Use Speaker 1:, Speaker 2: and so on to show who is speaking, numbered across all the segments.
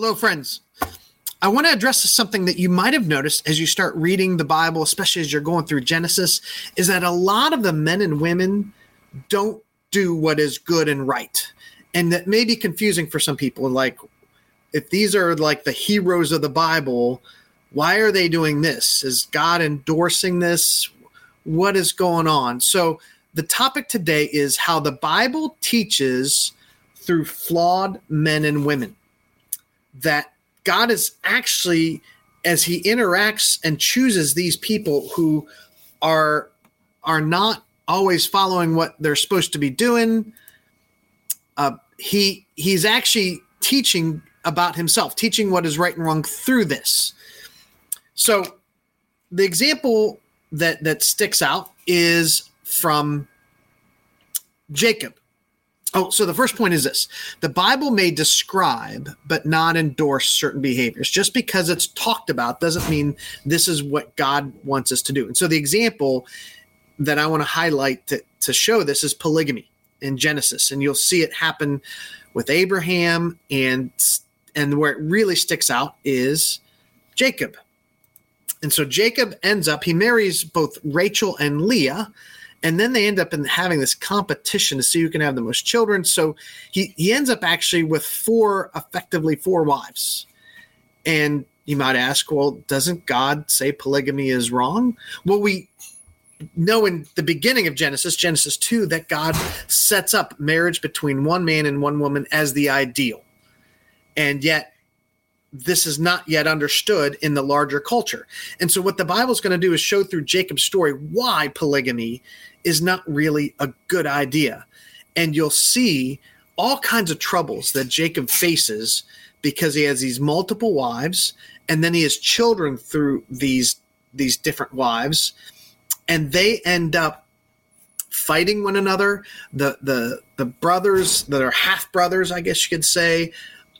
Speaker 1: Hello, friends. I want to address something that you might have noticed as you start reading the Bible, especially as you're going through Genesis, is that a lot of the men and women don't do what is good and right. And that may be confusing for some people. Like, if these are like the heroes of the Bible, why are they doing this? Is God endorsing this? What is going on? So, the topic today is how the Bible teaches through flawed men and women that God is actually, as He interacts and chooses these people who are are not always following what they're supposed to be doing, uh, he he's actually teaching about himself, teaching what is right and wrong through this. So, the example that that sticks out is from Jacob. Oh, so the first point is this the Bible may describe but not endorse certain behaviors. Just because it's talked about doesn't mean this is what God wants us to do. And so the example that I want to highlight to, to show this is polygamy in Genesis. And you'll see it happen with Abraham and and where it really sticks out is Jacob. And so Jacob ends up, he marries both Rachel and Leah and then they end up in having this competition to see who can have the most children. So he he ends up actually with four, effectively four wives. And you might ask, well, doesn't God say polygamy is wrong? Well, we know in the beginning of Genesis, Genesis 2, that God sets up marriage between one man and one woman as the ideal. And yet this is not yet understood in the larger culture. And so, what the Bible is going to do is show through Jacob's story why polygamy is not really a good idea. And you'll see all kinds of troubles that Jacob faces because he has these multiple wives and then he has children through these these different wives and they end up fighting one another the the the brothers that are half brothers i guess you could say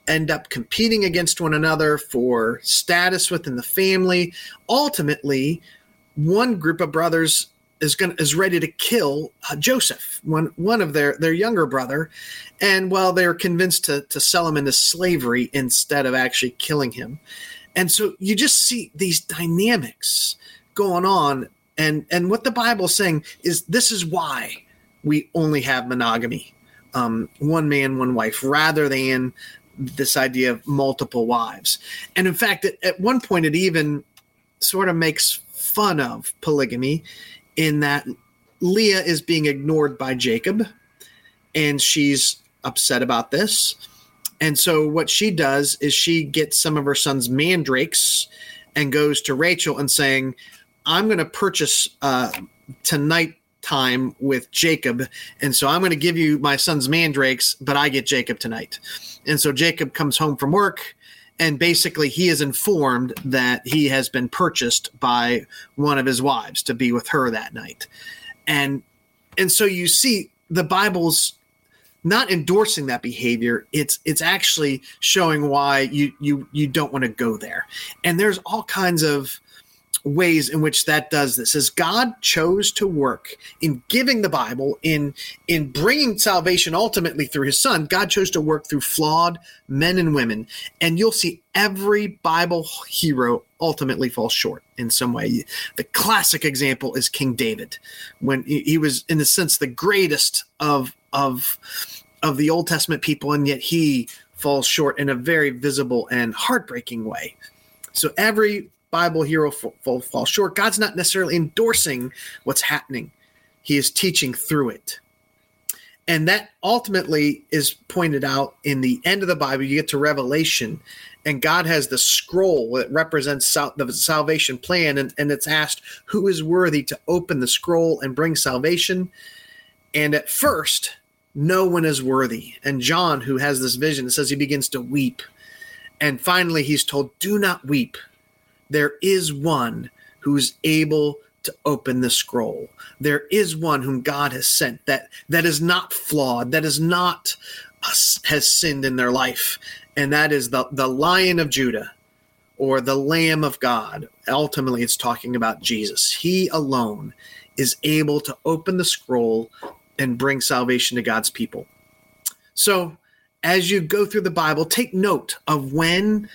Speaker 1: end up competing against one another for status within the family. Ultimately, one group of brothers is going is ready to kill uh, Joseph, one one of their their younger brother, and while they're convinced to to sell him into slavery instead of actually killing him, and so you just see these dynamics going on, and and what the Bible is saying is this is why we only have monogamy, um, one man, one wife, rather than this idea of multiple wives. And in fact, at, at one point, it even sort of makes fun of polygamy in that Leah is being ignored by Jacob and she's upset about this. And so what she does is she gets some of her son's mandrakes and goes to Rachel and saying, I'm going to purchase uh, tonight time with Jacob. And so I'm going to give you my son's mandrakes, but I get Jacob tonight. And so Jacob comes home from work and basically he is informed that he has been purchased by one of his wives to be with her that night. And and so you see the Bible's not endorsing that behavior it's it's actually showing why you you you don't want to go there and there's all kinds of ways in which that does this is god chose to work in giving the bible in in bringing salvation ultimately through his son. God chose to work through flawed men and women and you'll see every bible hero ultimately falls short in some way. The classic example is king david when he was in a sense the greatest of of of the old testament people and yet he falls short in a very visible and heartbreaking way. So every Bible hero fall, fall short. God's not necessarily endorsing what's happening, He is teaching through it. And that ultimately is pointed out in the end of the Bible. You get to Revelation, and God has the scroll that represents the salvation plan, and, and it's asked who is worthy to open the scroll and bring salvation. And at first, no one is worthy. And John, who has this vision, says he begins to weep. And finally, he's told, Do not weep there is one who's able to open the scroll. There is one whom God has sent that that is not flawed, that is not has sinned in their life, and that is the the Lion of Judah or the Lamb of God. Ultimately, it's talking about Jesus. He alone is able to open the scroll and bring salvation to God's people. So, as you go through the Bible, take note of when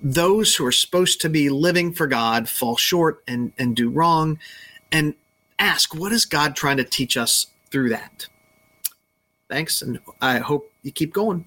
Speaker 1: those who are supposed to be living for God fall short and, and do wrong, and ask, what is God trying to teach us through that? Thanks, and I hope you keep going.